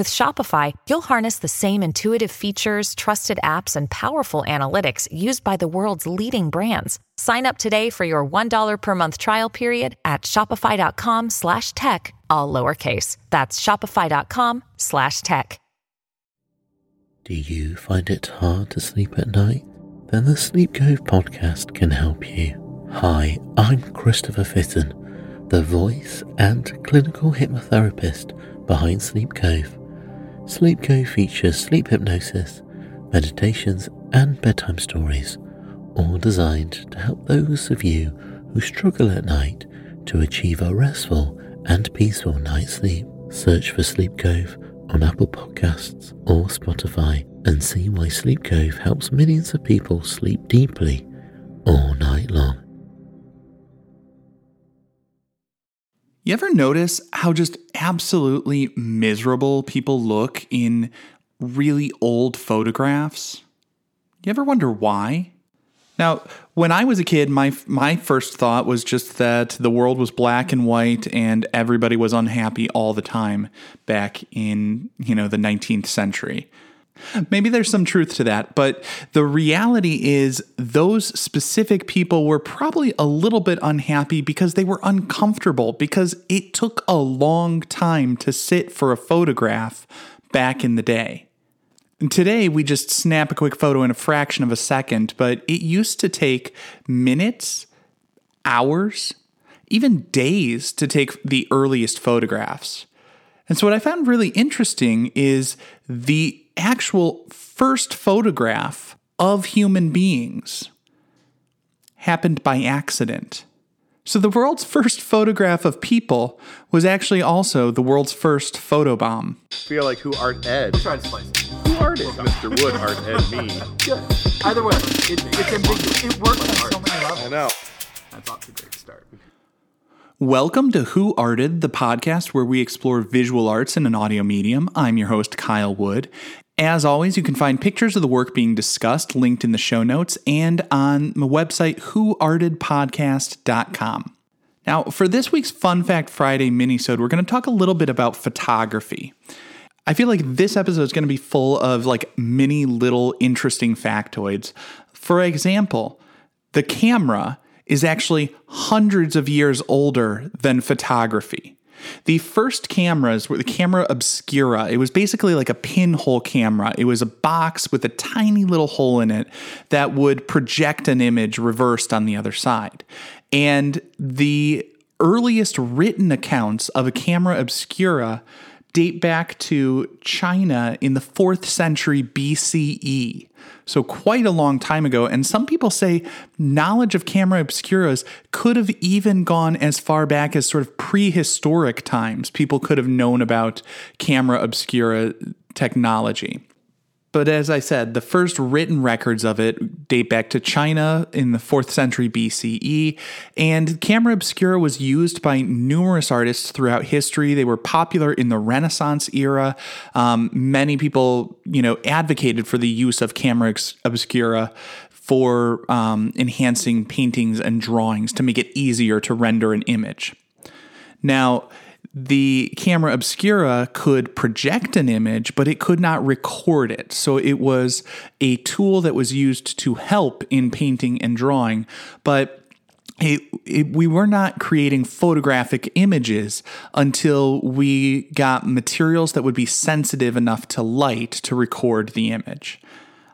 With Shopify, you'll harness the same intuitive features, trusted apps, and powerful analytics used by the world's leading brands. Sign up today for your $1 per month trial period at shopify.com slash tech, all lowercase. That's shopify.com slash tech. Do you find it hard to sleep at night? Then the Sleep Cove podcast can help you. Hi, I'm Christopher Fitton, the voice and clinical hypnotherapist behind Sleep Cove. Sleep Cove features sleep hypnosis, meditations, and bedtime stories, all designed to help those of you who struggle at night to achieve a restful and peaceful night's sleep. Search for Sleep Cove on Apple Podcasts or Spotify and see why Sleep Cove helps millions of people sleep deeply all night long. You ever notice how just absolutely miserable people look in really old photographs? You ever wonder why? Now, when I was a kid, my my first thought was just that the world was black and white and everybody was unhappy all the time back in, you know, the 19th century. Maybe there's some truth to that, but the reality is those specific people were probably a little bit unhappy because they were uncomfortable because it took a long time to sit for a photograph back in the day. Today we just snap a quick photo in a fraction of a second, but it used to take minutes, hours, even days to take the earliest photographs. And so, what I found really interesting is the actual first photograph of human beings happened by accident. So, the world's first photograph of people was actually also the world's first photobomb. feel like who art Ed? We'll try to spice it. Who art Ed? Mr. Wood art Ed me. Good. Either way, it, it's ambiguous. It works on so many levels. I know. That's off to a great start. Welcome to Who Arted, the podcast where we explore visual arts in an audio medium. I'm your host, Kyle Wood. As always, you can find pictures of the work being discussed linked in the show notes and on my website, whoartedpodcast.com. Now, for this week's Fun Fact Friday minisode, we're going to talk a little bit about photography. I feel like this episode is going to be full of like many little interesting factoids. For example, the camera is actually hundreds of years older than photography. The first cameras were the camera obscura. It was basically like a pinhole camera. It was a box with a tiny little hole in it that would project an image reversed on the other side. And the earliest written accounts of a camera obscura date back to China in the 4th century BCE. So, quite a long time ago. And some people say knowledge of camera obscuras could have even gone as far back as sort of prehistoric times. People could have known about camera obscura technology. But as I said, the first written records of it date back to China in the 4th century BCE, and camera obscura was used by numerous artists throughout history. They were popular in the Renaissance era. Um, many people, you know, advocated for the use of camera obscura for um, enhancing paintings and drawings to make it easier to render an image. Now, the camera obscura could project an image, but it could not record it. So it was a tool that was used to help in painting and drawing, but it, it, we were not creating photographic images until we got materials that would be sensitive enough to light to record the image.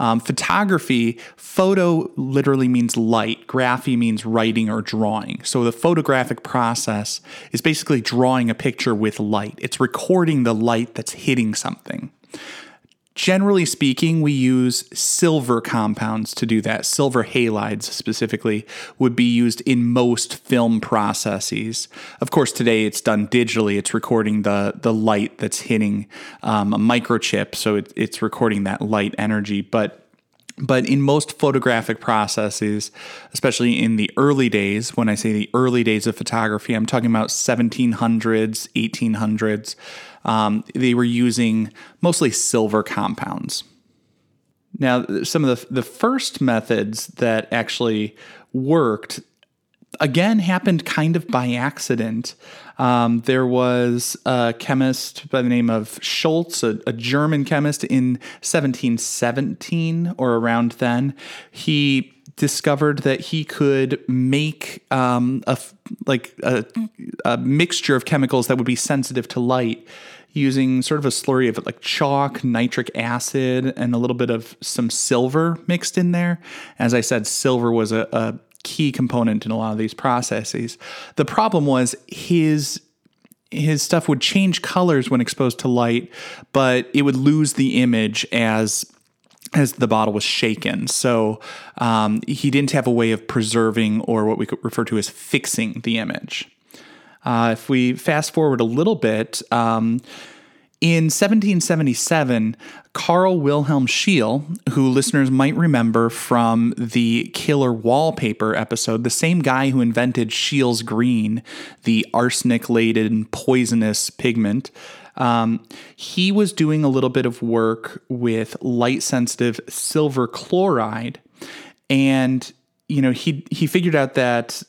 Um, photography, photo literally means light, graphy means writing or drawing. So the photographic process is basically drawing a picture with light, it's recording the light that's hitting something. Generally speaking, we use silver compounds to do that. Silver halides, specifically, would be used in most film processes. Of course, today it's done digitally. It's recording the, the light that's hitting um, a microchip, so it, it's recording that light energy. But But in most photographic processes, especially in the early days, when I say the early days of photography, I'm talking about 1700s, 1800s, um, they were using mostly silver compounds. Now, some of the, the first methods that actually worked again happened kind of by accident. Um, there was a chemist by the name of Schultz, a, a, German chemist in 1717 or around then. He discovered that he could make um, a like a, a mixture of chemicals that would be sensitive to light using sort of a slurry of like chalk, nitric acid, and a little bit of some silver mixed in there. As I said, silver was a, a key component in a lot of these processes. The problem was his his stuff would change colors when exposed to light, but it would lose the image as as the bottle was shaken. So um, he didn't have a way of preserving or what we could refer to as fixing the image. Uh, if we fast forward a little bit, um, in 1777, Carl Wilhelm Scheele, who listeners might remember from the Killer Wallpaper episode, the same guy who invented Scheele's green, the arsenic laden poisonous pigment, um, he was doing a little bit of work with light sensitive silver chloride. And you know he he figured out that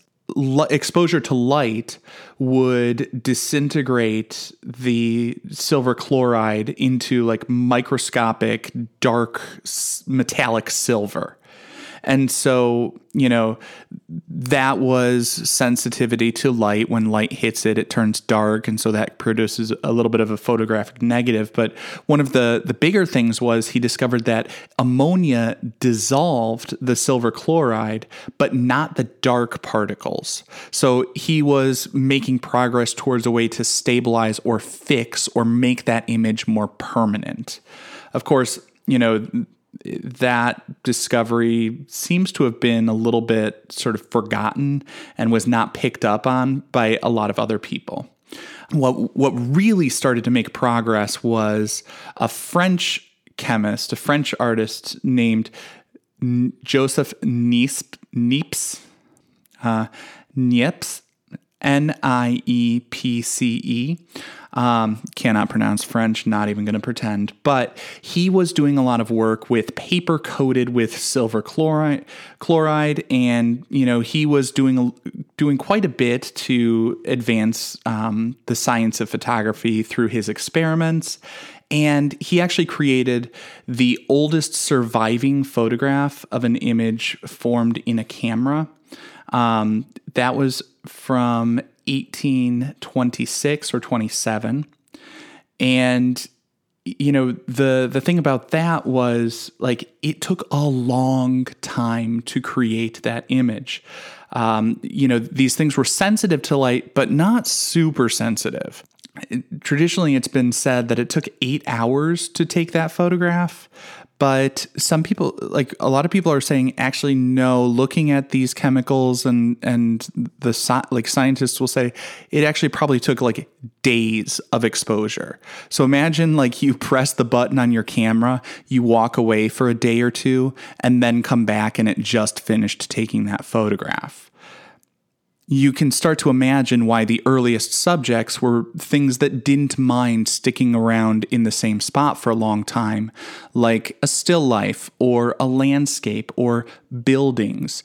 exposure to light would disintegrate the silver chloride into like microscopic dark metallic silver and so, you know, that was sensitivity to light. When light hits it, it turns dark. And so that produces a little bit of a photographic negative. But one of the, the bigger things was he discovered that ammonia dissolved the silver chloride, but not the dark particles. So he was making progress towards a way to stabilize or fix or make that image more permanent. Of course, you know, that discovery seems to have been a little bit sort of forgotten and was not picked up on by a lot of other people. What what really started to make progress was a French chemist, a French artist named Joseph Niepce, uh, Niepce, N I E P C E. Um, cannot pronounce French, not even going to pretend. But he was doing a lot of work with paper coated with silver chloride, chloride, and you know he was doing doing quite a bit to advance um, the science of photography through his experiments. And he actually created the oldest surviving photograph of an image formed in a camera. Um, that was from 1826 or 27. And you know the the thing about that was like it took a long time to create that image. Um, you know these things were sensitive to light but not super sensitive. Traditionally it's been said that it took eight hours to take that photograph but some people like a lot of people are saying actually no looking at these chemicals and and the like scientists will say it actually probably took like days of exposure. So imagine like you press the button on your camera you walk away for a day or two and then come back and it just finished taking that photograph you can start to imagine why the earliest subjects were things that didn't mind sticking around in the same spot for a long time, like a still life or a landscape or buildings.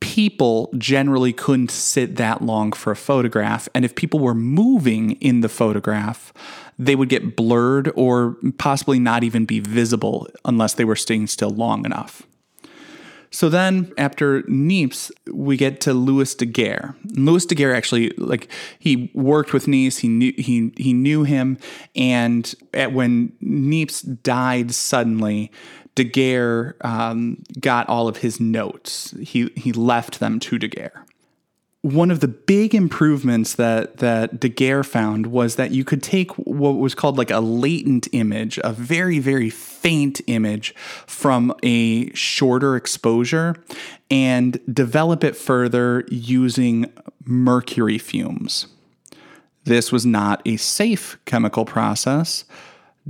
People generally couldn't sit that long for a photograph, and if people were moving in the photograph, they would get blurred or possibly not even be visible unless they were staying still long enough. So then after Niepce, we get to Louis Daguerre. Louis Daguerre actually like he worked with Niepce, he knew he he knew him, and at, when Niepce died suddenly, Daguerre um, got all of his notes. He he left them to Daguerre one of the big improvements that that Daguerre found was that you could take what was called like a latent image, a very very faint image from a shorter exposure and develop it further using mercury fumes. This was not a safe chemical process.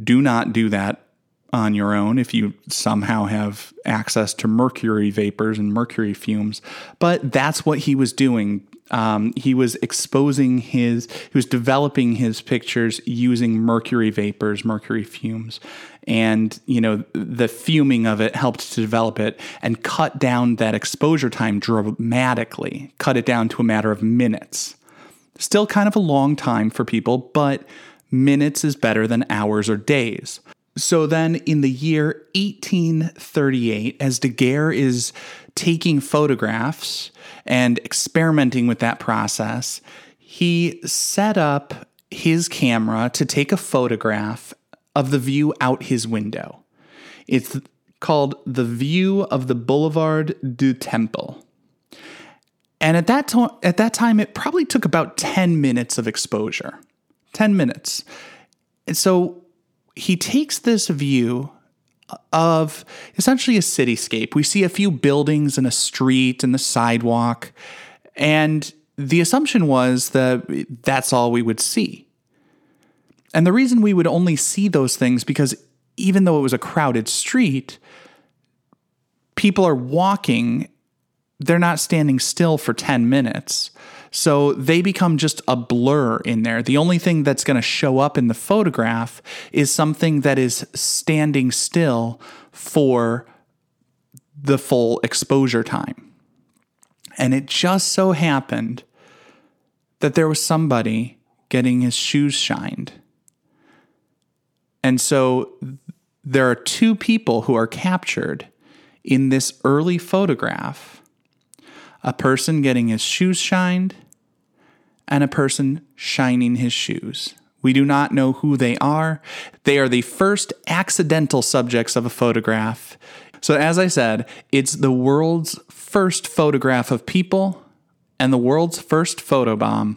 Do not do that on your own if you somehow have access to mercury vapors and mercury fumes. But that's what he was doing. Um, he was exposing his, he was developing his pictures using mercury vapors, mercury fumes. And, you know, the fuming of it helped to develop it and cut down that exposure time dramatically, cut it down to a matter of minutes. Still kind of a long time for people, but minutes is better than hours or days. So then in the year 1838, as Daguerre is taking photographs and experimenting with that process, he set up his camera to take a photograph of the view out his window. It's called The View of the Boulevard du Temple. And at that, to- at that time, it probably took about 10 minutes of exposure. 10 minutes. And so he takes this view of essentially a cityscape. We see a few buildings and a street and the sidewalk. And the assumption was that that's all we would see. And the reason we would only see those things because even though it was a crowded street, people are walking, they're not standing still for 10 minutes. So they become just a blur in there. The only thing that's going to show up in the photograph is something that is standing still for the full exposure time. And it just so happened that there was somebody getting his shoes shined. And so there are two people who are captured in this early photograph a person getting his shoes shined and a person shining his shoes. We do not know who they are. They are the first accidental subjects of a photograph. So, as I said, it's the world's first photograph of people and the world's first photobomb.